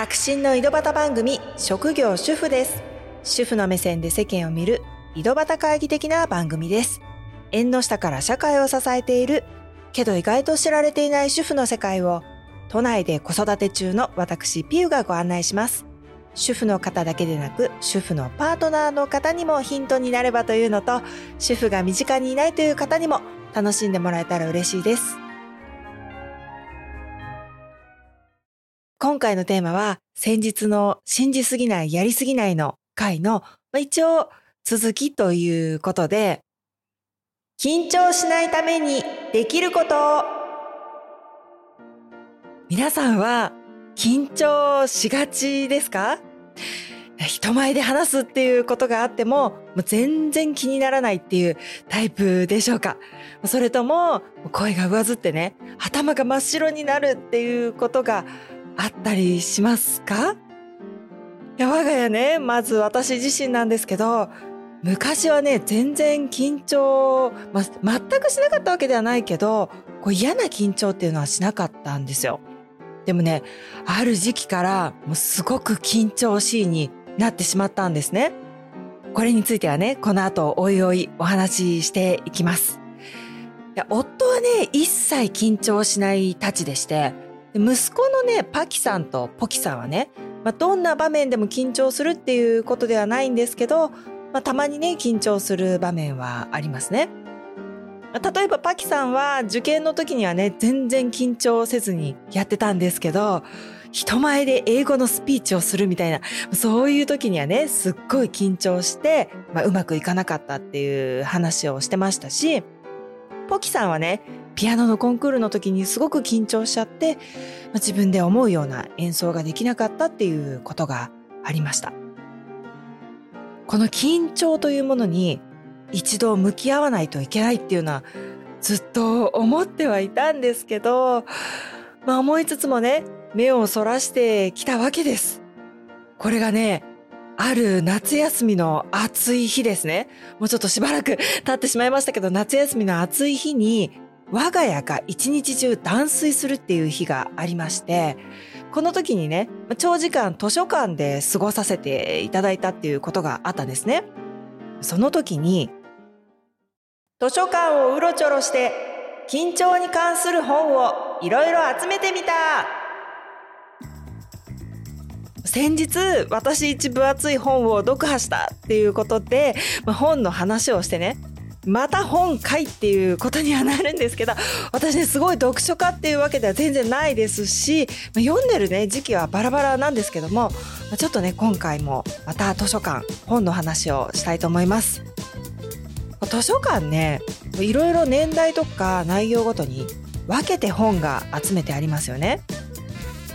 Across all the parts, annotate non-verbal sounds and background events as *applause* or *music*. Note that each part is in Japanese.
革新の井戸端番組職業主婦です。主婦の目線で世間を見る井戸端会議的な番組です。縁の下から社会を支えているけど意外と知られていない主婦の世界を都内で子育て中の私ピューがご案内します。主婦の方だけでなく主婦のパートナーの方にもヒントになればというのと主婦が身近にいないという方にも楽しんでもらえたら嬉しいです。今回のテーマは先日の信じすぎないやりすぎないの回のま一応続きということで緊張しないためにできること。皆さんは緊張しがちですか？人前で話すっていうことがあっても、もう全然気にならないっていうタイプでしょうか？それとも、声が上ずってね、頭が真っ白になるっていうことがあったりしますか？いや、我が家ね、まず私自身なんですけど、昔はね、全然緊張、ま、全くしなかったわけではないけど、こう嫌な緊張っていうのはしなかったんですよ。でもね、ある時期からもうすごく緊張しいになってしまったんですね。これについてはね、この後おいおいお話ししていきます。いや夫はね、一切緊張しないたちでして、息子のね、パキさんとポキさんはね、まあ、どんな場面でも緊張するっていうことではないんですけど、まあ、たまにね、緊張する場面はありますね。例えばパキさんは受験の時にはね、全然緊張せずにやってたんですけど、人前で英語のスピーチをするみたいな、そういう時にはね、すっごい緊張して、まあ、うまくいかなかったっていう話をしてましたし、ポキさんはね、ピアノのコンクールの時にすごく緊張しちゃって、まあ、自分で思うような演奏ができなかったっていうことがありました。この緊張というものに一度向き合わないといけないっていうのはずっと思ってはいたんですけど、まあ思いつつもね、目をそらしてきたわけです。これがね、ある夏休みの暑い日ですね。もうちょっとしばらく経ってしまいましたけど、夏休みの暑い日に我が家が一日中断水するっていう日がありまして、この時にね、長時間図書館で過ごさせていただいたっていうことがあったんですね。その時に図書館をうろちょろして緊張に関する本をいろいろ集めてみた先日私一分厚い本を読破したっていうことで、まあ、本の話をしてねまた本かいっていうことにはなるんですけど私ねすごい読書家っていうわけでは全然ないですし、ま、読んでるね時期はバラバラなんですけども、ま、ちょっとね今回もまた図書館本の話をしたいと思います。図書館ねいろいろ年代とか内容ごとに分けて本が集めてありますよね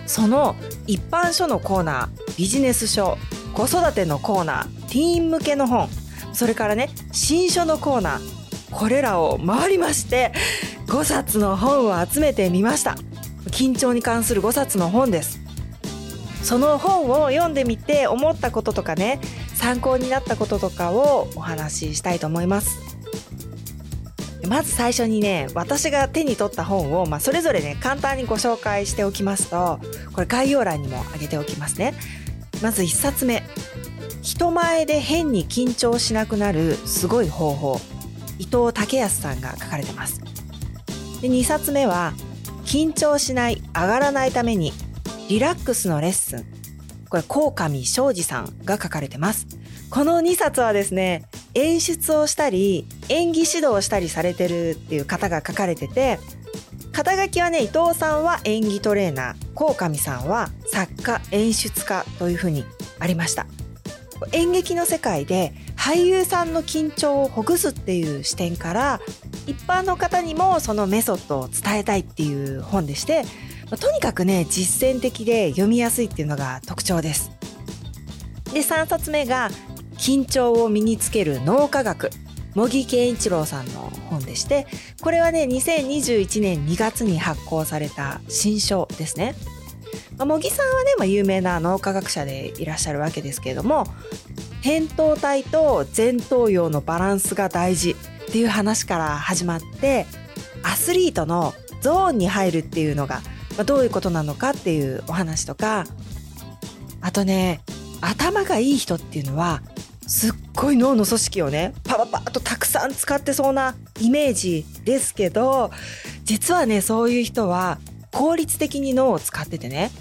その一般書のコーナービジネス書子育てのコーナーティーン向けの本それからね新書のコーナーこれらを回りまして5冊の本を集めてみました。緊張に関する5冊の本です。その本を読んでみて思ったこととかね参考になったこととかをお話ししたいと思います。まず最初にね私が手に取った本を、まあ、それぞれね簡単にご紹介しておきますとこれ概要欄にも挙げておきますね。まず1冊目。人前で変に緊張しなくなるすごい方法伊藤武康さんが書かれてますで2冊目は緊張しない上がらないためにリラックスのレッスンこれ、鴻上昌司さんが書かれてます。この2冊はですね、演出をしたり、演技指導をしたりされてるっていう方が書かれてて、肩書きはね、伊藤さんは演技トレーナー、鴻上さんは作家、演出家というふうにありました。演劇の世界で俳優さんの緊張をほぐすっていう視点から一般の方にもそのメソッドを伝えたいっていう本でしてとにかくね実践的で読みやすいっていうのが特徴です。で3冊目が緊張を身につける脳科学。茂木健一郎さんの本でしてこれはね2021年2月に発行された新書ですね。茂木さんはね、まあ、有名な脳科学者でいらっしゃるわけですけれども扁桃体と前頭葉のバランスが大事っていう話から始まってアスリートのゾーンに入るっていうのがまあ、どういうことなのかっていうお話とかあとね頭がいい人っていうのはすっごい脳の組織をねパパパッとたくさん使ってそうなイメージですけど実はねそういう人は効率的に脳を使っててね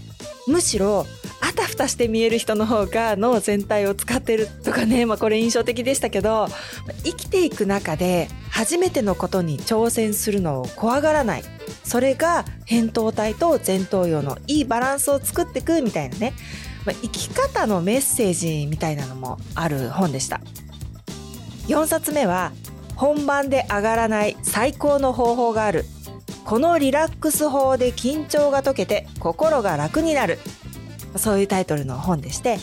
むしろあたふたして見える人の方が脳全体を使ってるとかね、まあ、これ印象的でしたけど生きていく中で初めてのことに挑戦するのを怖がらない。それが扁桃体と前頭葉のいいバランスを作っていくみたいなね、まあ、生き方のメッセージみたいなのもある本でした。4冊目は本番で上がらない最高の方法がある。このリラックス法で緊張が解けて心が楽になる。そういうタイトルの本でして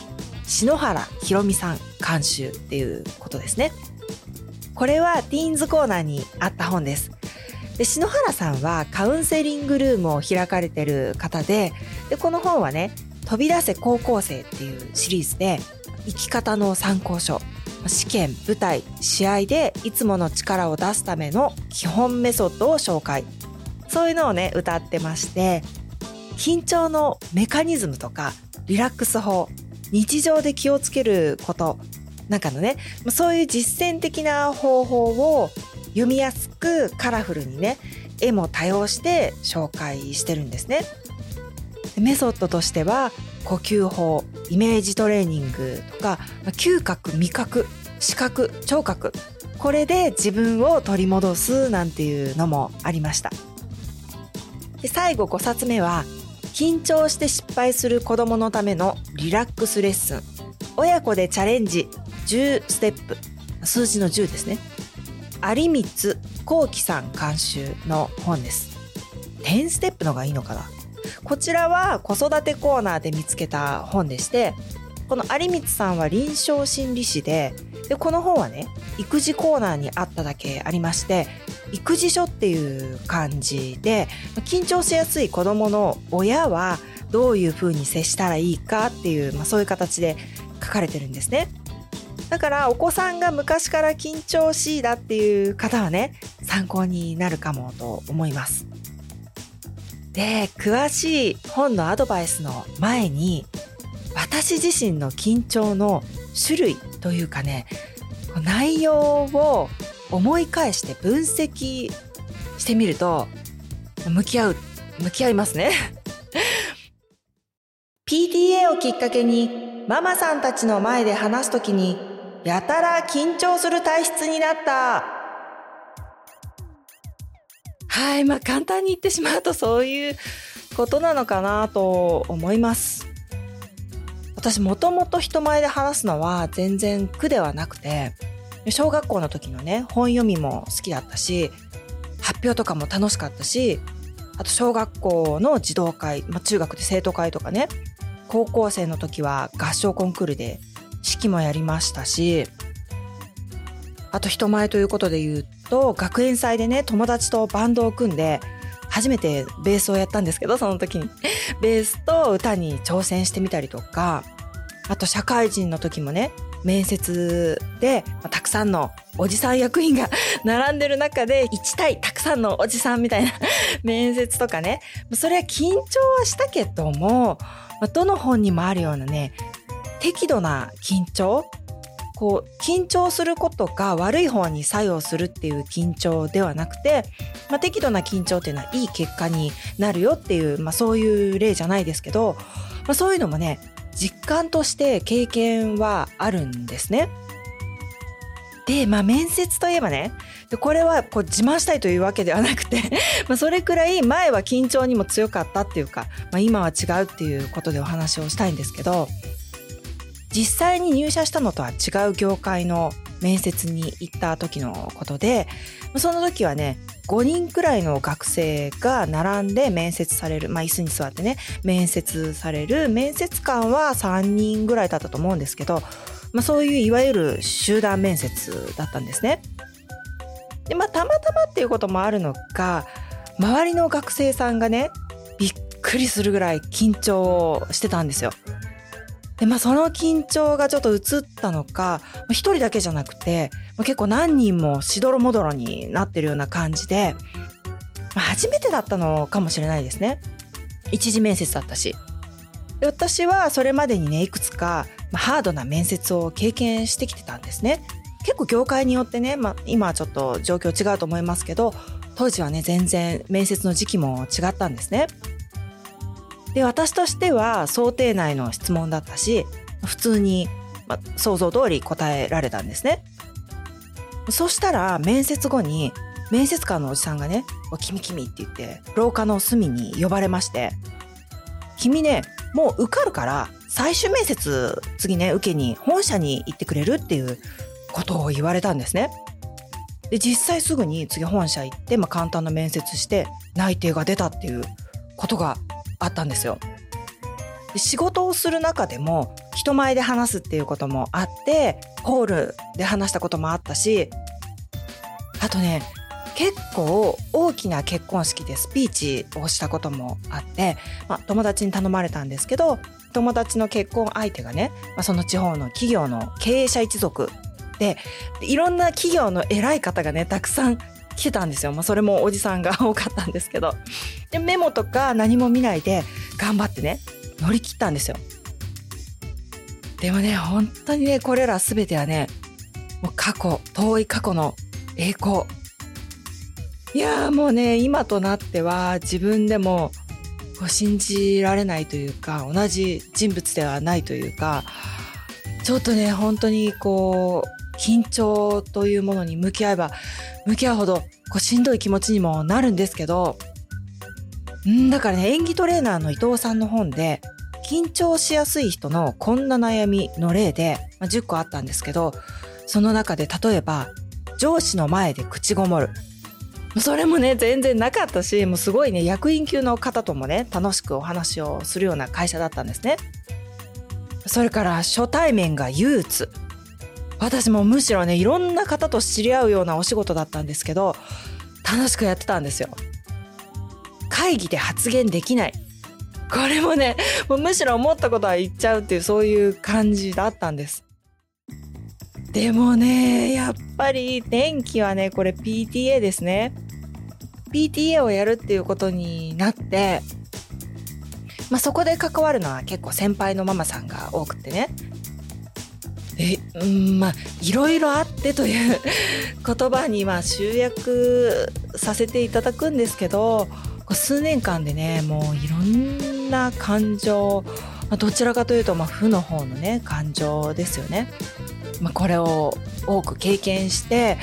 篠原ひろみさん監修っていうことですね。これはティーンズコーナーにあった本です。で篠原さんはカウンセリングルームを開かれてる方ででこの本はね「飛び出せ高校生」っていうシリーズで生き方の参考書試験舞台試合でいつもの力を出すための基本メソッドを紹介。そういうのをね歌ってまして緊張のメカニズムとかリラックス法日常で気をつけることなんかのねそういう実践的な方法を読みやすくカラフルにね絵も多用して紹介してるんですね。メソッドとしては呼吸法イメージトレーニングとか嗅覚味覚視覚聴覚これで自分を取り戻すなんていうのもありましたで最後5冊目は緊張して失敗する子供のためのリラックスレッスン。親子でチャレンジ10ステップ。数字の10ですね。有光幸喜さん監修の本です。10ステップのがいいのかな。こちらは子育てコーナーで見つけた本でしてこの有光さんは臨床心理士ででこの本はね育児コーナーにあっただけありまして育児書っていう感じで緊張しやすい子どもの親はどういうふうに接したらいいかっていう、まあ、そういう形で書かれてるんですね。だからお子さんが昔から緊張しいだっていう方はね参考になるかもと思います。で詳しい本のアドバイスの前に私自身の緊張の種類というかね内容を思い返して分析してみると向き合う向き合いますね。*laughs* PTA をきっかけにママさんたちの前で話すときにやたら緊張する体質になった。はいまあ簡単に言ってしまうとそういうことなのかなと思います。私もともと人前で話すのは全然苦ではなくて小学校の時のね本読みも好きだったし発表とかも楽しかったしあと小学校の児童会、まあ、中学で生徒会とかね高校生の時は合唱コンクールで指揮もやりましたしあと人前ということで言うと学園祭でね友達とバンドを組んで初めてベースをやったんですけどその時に。ベースと歌に挑戦してみたりとかあと社会人の時もね面接で、まあ、たくさんのおじさん役員が *laughs* 並んでる中で1対たくさんのおじさんみたいな *laughs* 面接とかね。それは緊張はしたけども、まあ、どの本にもあるようなね適度な緊張。こう緊張することが悪い方に作用するっていう緊張ではなくて、まあ、適度な緊張っていうのはいい結果になるよっていう、まあ、そういう例じゃないですけど、まあ、そういうのもね実感として経験はあるんですね。で、まあ、面接といえばねでこれはこう自慢したいというわけではなくて *laughs* まあそれくらい前は緊張にも強かったっていうか、まあ、今は違うっていうことでお話をしたいんですけど実際に入社したのとは違う業界の面接に行った時のことでその時はね5人くらいの学生が並んで面接される、まあ、椅子に座ってね面接される面接官は3人ぐらいだったと思うんですけど、まあ、そういういわゆる集団面接だったんですね。でまあたまたまっていうこともあるのか周りの学生さんがねびっくりするぐらい緊張してたんですよ。で、まあその緊張がちょっと移ったのか、一人だけじゃなくて、結構何人もしどろもどろになってるような感じで、まあ、初めてだったのかもしれないですね。一次面接だったし。私はそれまでにねいくつかまあハードな面接を経験してきてたんですね結構業界によってね、まあ、今はちょっと状況違うと思いますけど当時はね全然面接の時期も違ったんですねで私としては想定内の質問だったし普通に、ま、想像通り答えられたんですねそしたら面接後に面接官のおじさんがね「君君」って言って廊下の隅に呼ばれまして「君ねもう受かるから最終面接次ね受けに本社に行ってくれるっていうことを言われたんですね。で実際すぐに次本社行って、まあ、簡単な面接して内定が出たっていうことがあったんですよ。仕事をする中でも人前で話すっていうこともあってホールで話したこともあったしあとね結構大きな結婚式でスピーチをしたこともあって、まあ、友達に頼まれたんですけど友達の結婚相手がね、まあ、その地方の企業の経営者一族でいろんな企業の偉い方がねたくさん来てたんですよ、まあ、それもおじさんが *laughs* 多かったんですけど。でメモとか何も見ないで頑張ってね乗り切ったんですよ。でもね本当にねこれら全てはねもう過去遠い過去の栄光。いやもうね今となっては自分でもこう信じられないというか同じ人物ではないというかちょっとね本当にこう緊張というものに向き合えば向き合うほどこうしんどい気持ちにもなるんですけどんだからね演技トレーナーの伊藤さんの本で緊張しやすい人のこんな悩みの例で、まあ、10個あったんですけどその中で例えば上司の前で口ごもる。それもね全然なかったしもうすごいね役員級の方ともね楽しくお話をするような会社だったんですね。それから初対面が憂鬱。私もむしろねいろんな方と知り合うようなお仕事だったんですけど楽しくやってたんですよ。会議で発言できない。これもねもうむしろ思ったことは言っちゃうっていうそういう感じだったんです。でもねやっぱり転機はねこれ PTA ですね。PTA をやるっていうことになってまあ、そこで関わるのは結構先輩のママさんが多くてね。でうんまあいろいろあってという *laughs* 言葉にまあ集約させていただくんですけど数年間でねもういろんな感情、どちらかというとまあ負の方のね感情ですよね。まあ、これを多く経験して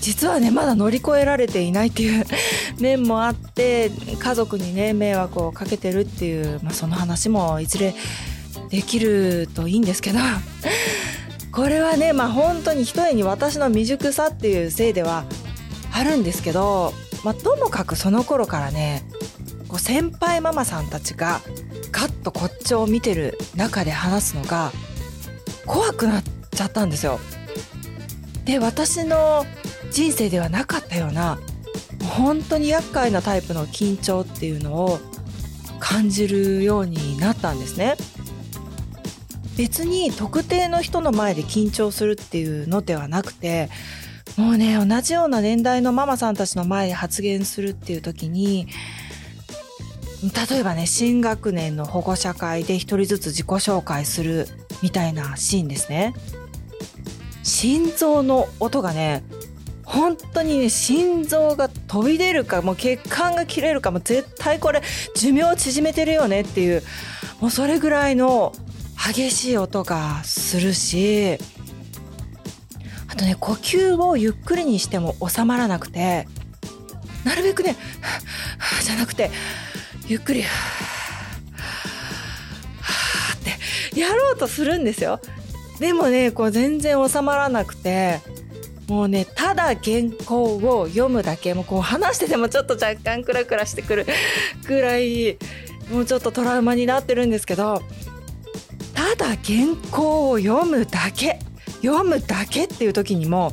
実はねまだ乗り越えられていないっていう *laughs* 面もあって家族にね迷惑をかけてるっていう、まあ、その話もいずれできるといいんですけどこれはねまあ本当にひとえに私の未熟さっていうせいではあるんですけど、まあ、ともかくその頃からねこう先輩ママさんたちがガッとこっちを見てる中で話すのが怖くなっちゃったんですよ。で私の人生ではなかったような本当に厄介なタイプの緊張っていうのを感じるようになったんですね。別に特定の人の前で緊張するっていうのではなくてもうね同じような年代のママさんたちの前で発言するっていう時に例えばね新学年の保護者会で一人ずつ自己紹介するみたいなシーンですね。心臓の音がね本当にね心臓が飛び出るかもう血管が切れるかも絶対これ寿命縮めてるよねっていうもうそれぐらいの激しい音がするしあとね呼吸をゆっくりにしても収まらなくてなるべくねじゃなくてゆっくりってやろうとするんですよ。でもねこう全然収まらなくてもうねただ原稿を読むだけもうこう話しててもちょっと若干クラクラしてくるぐらいもうちょっとトラウマになってるんですけどただ原稿を読むだけ。読むだけっていう時にも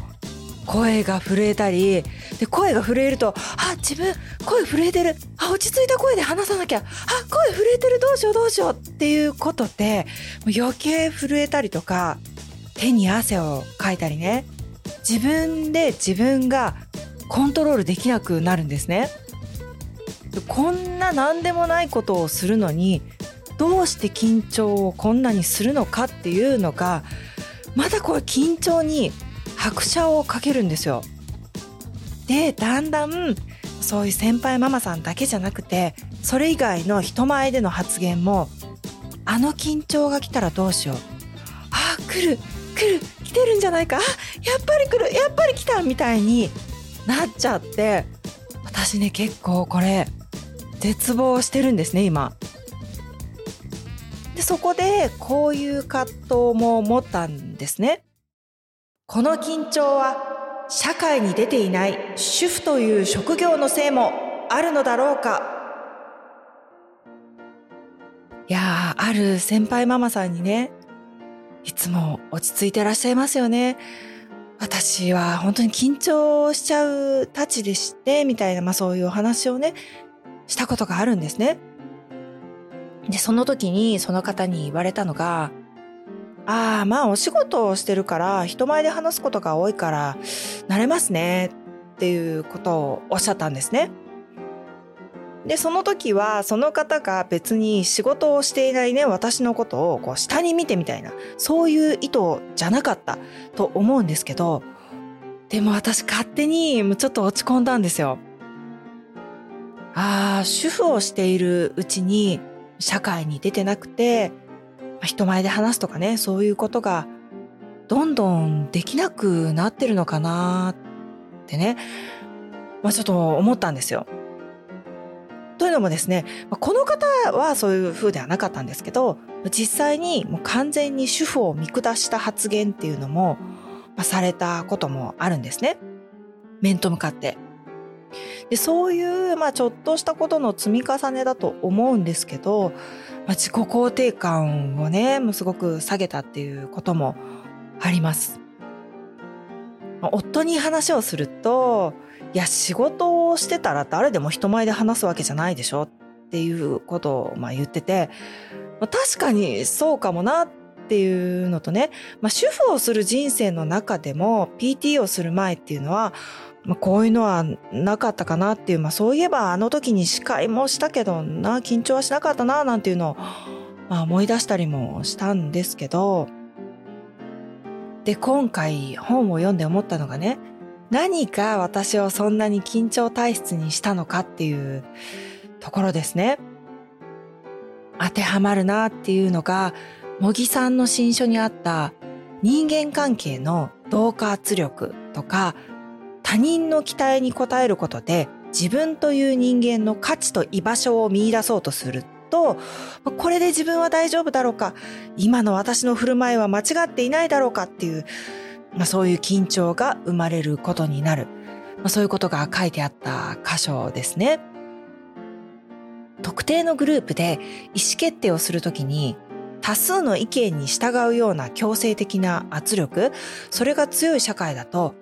声が震えたりで声が震えるとあ自分声震えてる。あ落ち着いた声で話さなきゃ。あ声震えてる。どうしようどうしようっていうことで余計震えたりとか手に汗をかいたりね。自分で自分がコントロールできなくなるんですね。こんな何でもないことをするのにどうして緊張をこんなにするのかっていうのがまたこれ緊張に拍車をかけるんですよ。でだんだんそういう先輩ママさんだけじゃなくてそれ以外の人前での発言もあの緊張が来たらどうしようあ来る来る来てるんじゃないかあやっぱり来るやっぱり来たみたいになっちゃって私ね結構これ絶望してるんですね今。でそこでこういう葛藤も持ったんですね。この緊張は社会に出ていない主婦という職業のせいもあるのだろうかいやある先輩ママさんにねいつも落ち着いてらっしゃいますよね。私は本当に緊張しちゃうたちでしてみたいな、まあ、そういうお話をねしたことがあるんですね。でその時にその方に言われたのが「ああまあお仕事をしてるから人前で話すことが多いから慣れますね」っていうことをおっしゃったんですね。でその時はその方が別に仕事をしていないね私のことをこう下に見てみたいなそういう意図じゃなかったと思うんですけどでも私勝手にちょっと落ち込んだんですよ。ああ主婦をしているうちに社会に出てなくて人前で話すとかねそういうことがどんどんできなくなってるのかなってね、まあ、ちょっと思ったんですよ。というのもですねこの方はそういう風ではなかったんですけど実際にもう完全に主婦を見下した発言っていうのも、されたこともあるんですね面と向かって。でそういう、まあ、ちょっとしたことの積み重ねだと思うんですけど、まあ、自己肯定感をねもうすごく下げたっていうこともあります。夫に話をするといや仕事をしてたら誰でも人前で話すわけじゃないでしょっていうことをまあ言ってて、確かにそうかもなっっていうのとね、まあ、主婦をする人生の中でも PT をする前っていうのは、まあ、こういうのはなかったかなっていう、まあ、そういえばあの時に司会もしたけどな緊張はしなかったななんていうのを、まあ、思い出したりもしたんですけどで今回本を読んで思ったのがね何か私をそんなに緊張体質にしたのかっていうところですね。当てはまるなっていうのが、茂木さんの新書にあった人間関係の同化圧力とか、他人の期待に応えることで自分という人間の価値と居場所を見出そうとすると、これで自分は大丈夫だろうか、今の私の振る舞いは間違っていないだろうかっていう、まあ、そういう緊張が生まれることになる、まあ、そういうことが書いてあった箇所ですね。特定のグループで意思決定をするときに多数の意見に従うような強制的な圧力、それが強い社会だと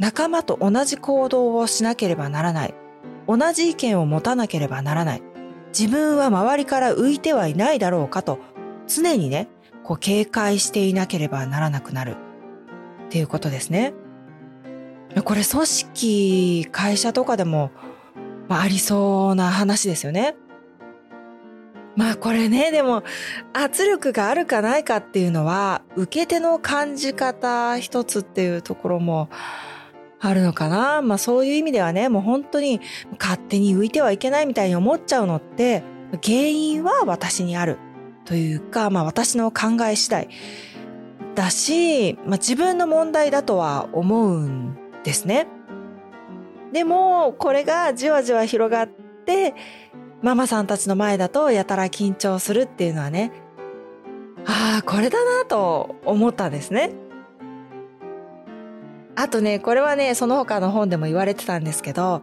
仲間と同じ行動をしなければならない。同じ意見を持たなければならない。自分は周りから浮いてはいないだろうかと常にね、こう警戒していなければならなくなる。っていうことですね。これ組織、会社とかでも、まあ、ありそうな話ですよね。まあこれね、でも圧力があるかないかっていうのは受け手の感じ方一つっていうところもあるのかな。まあそういう意味ではね、もう本当に勝手に浮いてはいけないみたいに思っちゃうのって原因は私にあるというか、まあ私の考え次第。だし、まあ、自分の問題だとは思うんですね。でもこれがじわじわ広がってママさんたちの前だとやたら緊張するっていうのはねああこれだなと思ったんですね。あとねこれはねその他の本でも言われてたんですけど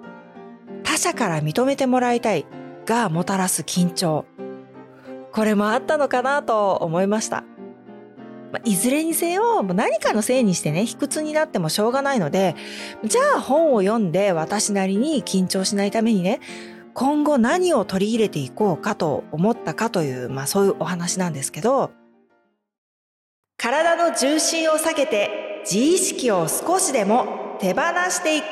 他者から認めてもらいたいがもたらす緊張これもあったのかなと思いました。まあ、いずれにせよ何かのせいにしてね卑屈になってもしょうがないのでじゃあ本を読んで私なりに緊張しないためにね今後何を取り入れていこうかと思ったかという、まあそういうお話なんですけど、体の重心を下げて自意識を少しでも手放していく。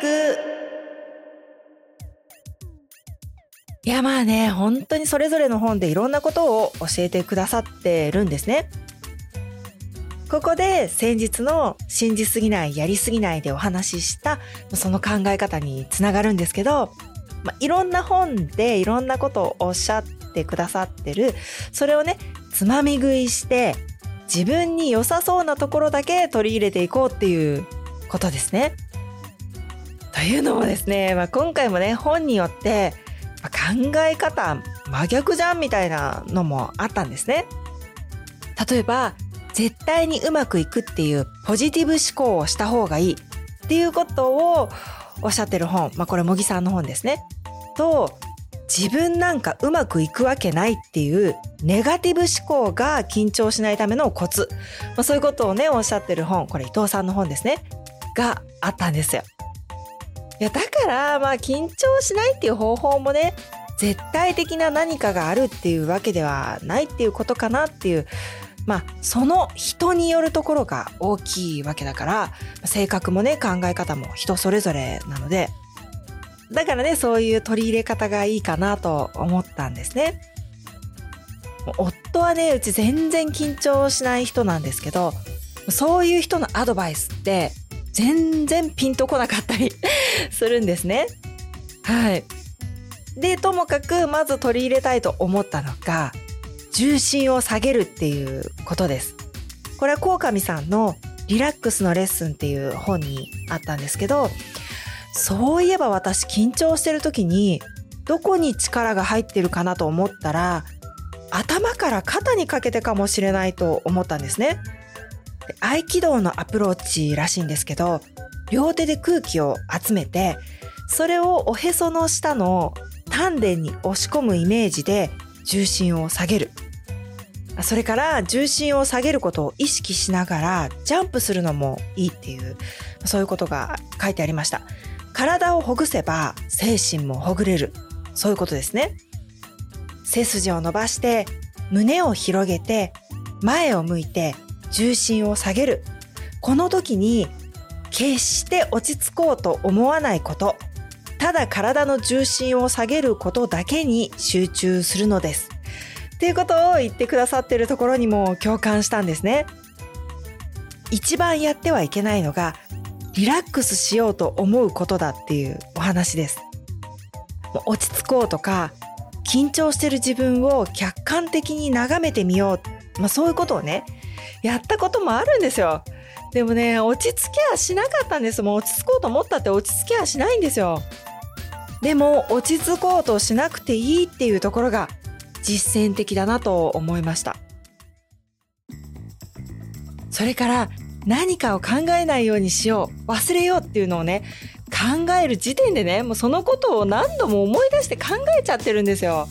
いやまあね本当にそれぞれの本でいろんなことを教えてくださってるんですね。ここで先日の信じすぎないやりすぎないでお話ししたその考え方につながるんですけど、まあ、いろんな本でいろんなことをおっしゃってくださってるそれをねつまみ食いして自分に良さそうなところだけ取り入れていこうっていうことですね。というのもですね、まあ、今回もね本によって考え方真逆じゃんみたいなのもあったんですね。例えば絶対にうまくいくっていうポジティブ思考をした方がいいっていうことをおっしゃってる本、まあ、これ茂木さんの本ですね。と自分なんかうまくいくわけないっていうネガティブ思考が緊張しないためのコツ、まあ、そういうことをねおっしゃってる本これ伊藤さんの本ですねがあったんですよ。いやだからまあ緊張しないっていう方法もね絶対的な何かがあるっていうわけではないっていうことかなっていうまあその人によるところが大きいわけだから性格もね考え方も人それぞれなのでだからねそういう取り入れ方がいいかなと思ったんですね。夫はねうち全然緊張しない人なんですけどそういう人のアドバイスって全然ピンとこなかったり *laughs* するんですね。はい。で、ともかくまず取り入れたいと思ったのが、重心を下げるっていうことです。これは鴻上さんのリラックスのレッスンっていう本にあったんですけど、そういえば私緊張してる時にどこに力が入ってるかなと思ったら頭から肩にかけてかもしれないと思ったんですね。合気道のアプローチらしいんですけど両手で空気を集めてそれをおへその下の丹田に押し込むイメージで重心を下げるそれから重心を下げることを意識しながらジャンプするのもいいっていうそういうことが書いてありました。体をほぐせば精神もほぐれる。そういうことですね。背筋を伸ばして胸を広げて前を向いて重心を下げる。この時に決して落ち着こうと思わないこと。ただ体の重心を下げることだけに集中するのです。っていうことを言ってくださってるところにも共感したんですね。一番やってはいけないのがリラックスしようと思うことだっていうお話です。落ち着こうとか緊張してる自分を客観的に眺めてみよう、まあ、そういうことをねやったこともあるんですよ。でもね落ち着きはしなかったんです。もう落ち着こうと思ったって落ち着きはしないんですよ。でも落ち着こうとしなくていいっていうところが実践的だなと思いました。それから何かを考えないようにしよう忘れようっていうのをね考える時点でねもうそのことを何度も思い出して考えちゃってるんですよ。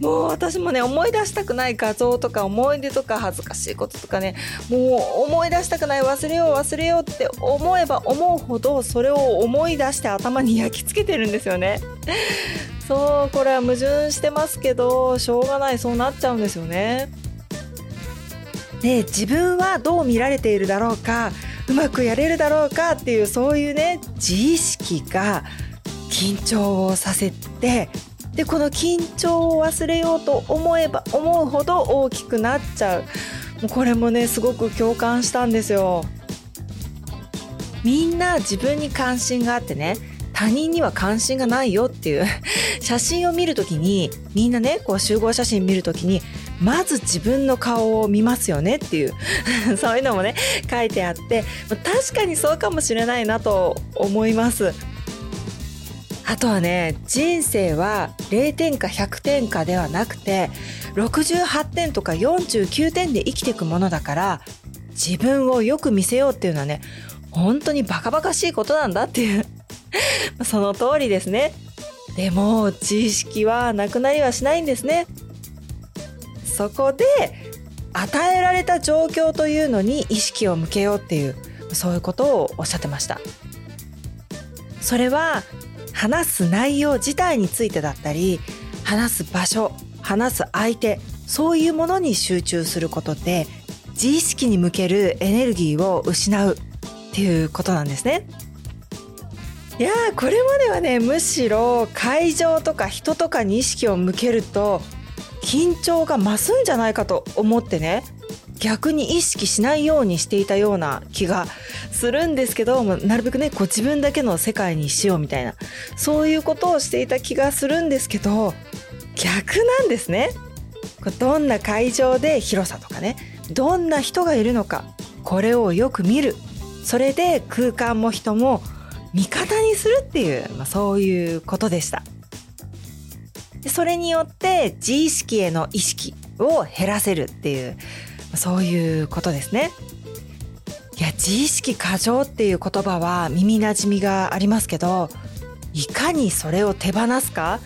もう私もね思い出したくない画像とか思い出とか恥ずかしいこととかねもう思い出したくない忘れよう忘れようって思えば思うほどそれを思い出して頭に焼き付けてるんですよね。*laughs* そうこれは矛盾してますけどしょうがないそうなっちゃうんですよね。で自分はどう見られているだろうかうまくやれるだろうかっていうそういうね自意識が緊張をさせてでこの緊張を忘れようと思えば思うほど大きくなっちゃう。もうこれもねすごく共感したんですよ。みんな自分に関心があってね他人には関心がないよっていう。写真を見るときにみんなねこう集合写真見るときにまず自分の顔を見ますよねっていう。*laughs* そういうのもね書いてあって確かにそうかもしれないなと思います。あとはね人生は0点か100点かではなくて68点とか49点で生きていくものだから自分をよく見せようっていうのはね本当にバカバカしいことなんだっていう *laughs* その通りですね。でも自意識はなくなりはしないんですね。そこで与えられた状況というのに意識を向けようっていうそういうことをおっしゃってました。それは話す内容自体についてだったり話す場所話す相手そういうものに集中することで自意識に向けるエネルギーを失うっていうことなんですね。いやーこれまではねむしろ会場とか人とかに意識を向けると緊張が増すんじゃないかと思ってね逆に意識しないようにしていたような気がするんですけどなるべくねこう自分だけの世界にしようみたいなそういうことをしていた気がするんですけど逆なんですね。どんな会場で広さとかね。どんな人がいるのかこれをよく見る。それで空間も人も味方にするっていう、まあ、そういうことでした。それによって自意識への意識を減らせるっていうそういうことですね。いや自意識過剰っていう言葉は耳なじみがありますけどいかにそれを手放すか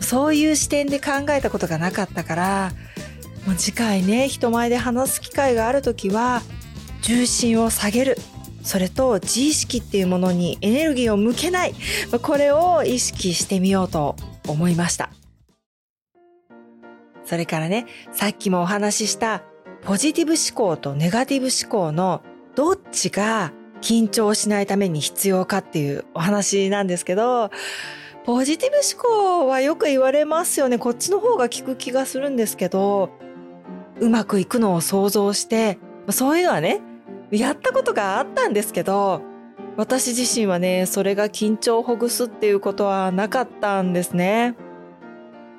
そういう視点で考えたことがなかったからもう次回ね人前で話す機会がある時は重心を下げる。それと自意識っていうものにエネルギーを向けない。これを意識してみようと思いました。それからねさっきもお話ししたポジティブ思考とネガティブ思考のどっちが緊張しないために必要かっていうお話なんですけどポジティブ思考はよく言われますよねこっちの方が効く気がするんですけどうまくいくのを想像してそういうのはねやったことがあったんですけど私自身はねそれが緊張をほぐすっていうことはなかったんですね。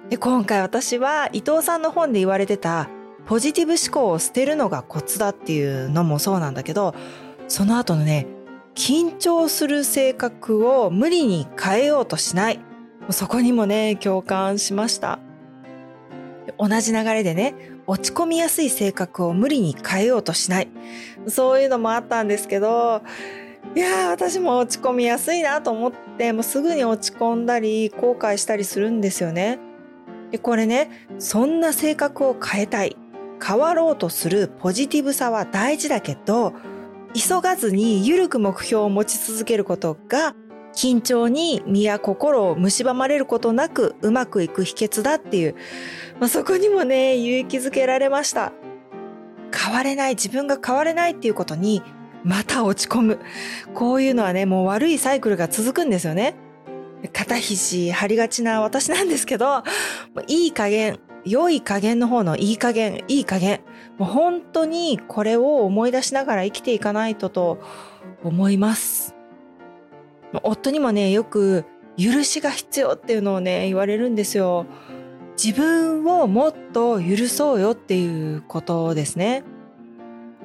で今回私は伊藤さんの本で言われてたポジティブ思考を捨てるのがコツだっていうのもそうなんだけどその後のね緊張する性格を無理に変えようとしない。そこにもね共感しました。同じ流れでね落ち込みやすい性格を無理に変えようとしない。そういうのもあったんですけどいやー私も落ち込みやすいなと思ってもうすぐに落ち込んだり後悔したりするんですよね。でこれねそんな性格を変えたい。変わろうとするポジティブさは大事だけど急がずに緩く目標を持ち続けることが緊張に身や心を蝕まれることなくうまくいく秘訣だっていう、まあ、そこにもね勇気づけられました。変われない自分が変われないっていうことにまた落ち込む。こういうのはねもう悪いサイクルが続くんですよね。肩肘張りがちな私なんですけどいい加減良い加減の方のいい加減いい加減。もう本当にこれを思い出しながら生きていかないとと思います。夫にもねよく許しが必要っていうのをね言われるんですよ。自分をもっと許そうよっていうことですね。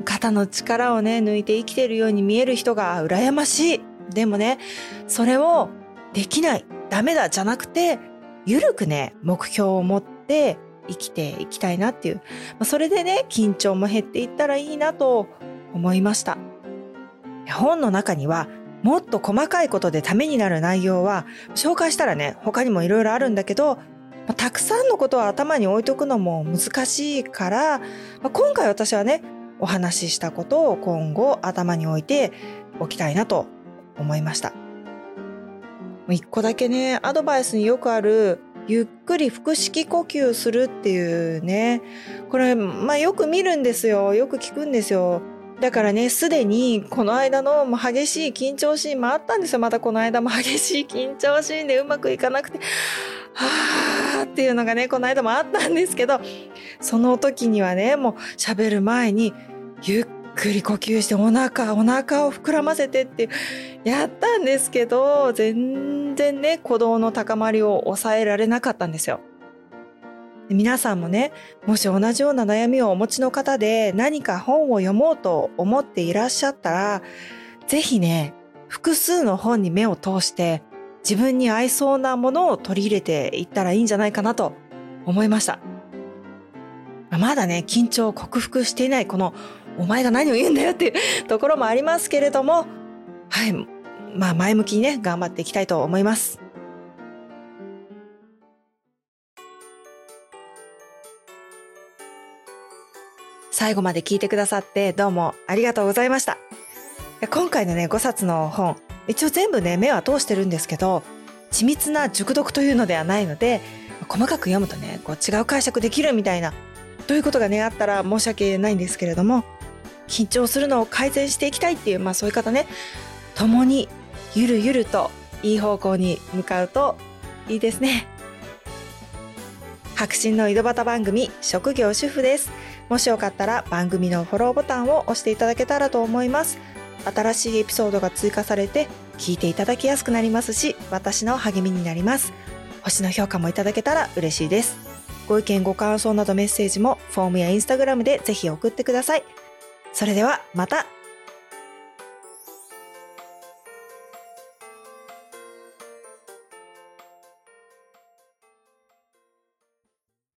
肩の力をね抜いて生きてるように見える人が羨ましい。でもねそれをできない。ダメだじゃなくてゆるくね目標を持って生きていきたいなっていう。ま、それでね緊張も減っていったらいいなと思いました。本の中にはもっと細かいことでためになる内容は紹介したらね他にもいろいろあるんだけどたくさんのことを頭に置いとくのも難しいからま、今回私はねお話ししたことを今後頭に置いておきたいなと思いました。一個だけねアドバイスによくあるゆっくり腹式呼吸するっていうね。これまあよく見るんですよ。よく聞くんですよ。だからねすでにこの間の激しい緊張シーンもあったんですよ。またこの間も激しい緊張シーンでうまくいかなくてはあっていうのがねこの間もあったんですけどその時にはねもう喋る前にゆっくりくり呼吸してお腹お腹を膨らませてってやったんですけど全然ね鼓動の高まりを抑えられなかったんですよ。皆さんもねもし同じような悩みをお持ちの方で何か本を読もうと思っていらっしゃったら是非ね複数の本に目を通して自分に合いそうなものを取り入れていったらいいんじゃないかなと思いました。まだね緊張を克服していないこのお前が何を言うんだよっていう *laughs* ところもありますけれども、はい、まあ前向きにね、頑張っていきたいと思います。最後まで聞いてくださってどうもありがとうございました。今回のね、5冊の本、一応全部ね、目は通してるんですけど、緻密な熟読というのではないので、細かく読むとね、こう違う解釈できるみたいな、ということがね、あったら申し訳ないんですけれども、緊張するのを改善していきたいっていう、まあそういう方ね、共にゆるゆるといい方向に向かうといいですね。白真の井戸端番組職業主婦です。もしよかったら番組のフォローボタンを押していただけたらと思います。新しいエピソードが追加されて聞いていただきやすくなりますし、私の励みになります。星の評価もいただけたら嬉しいです。ご意見ご感想などメッセージもフォームやインスタグラムでぜひ送ってください。それではまた。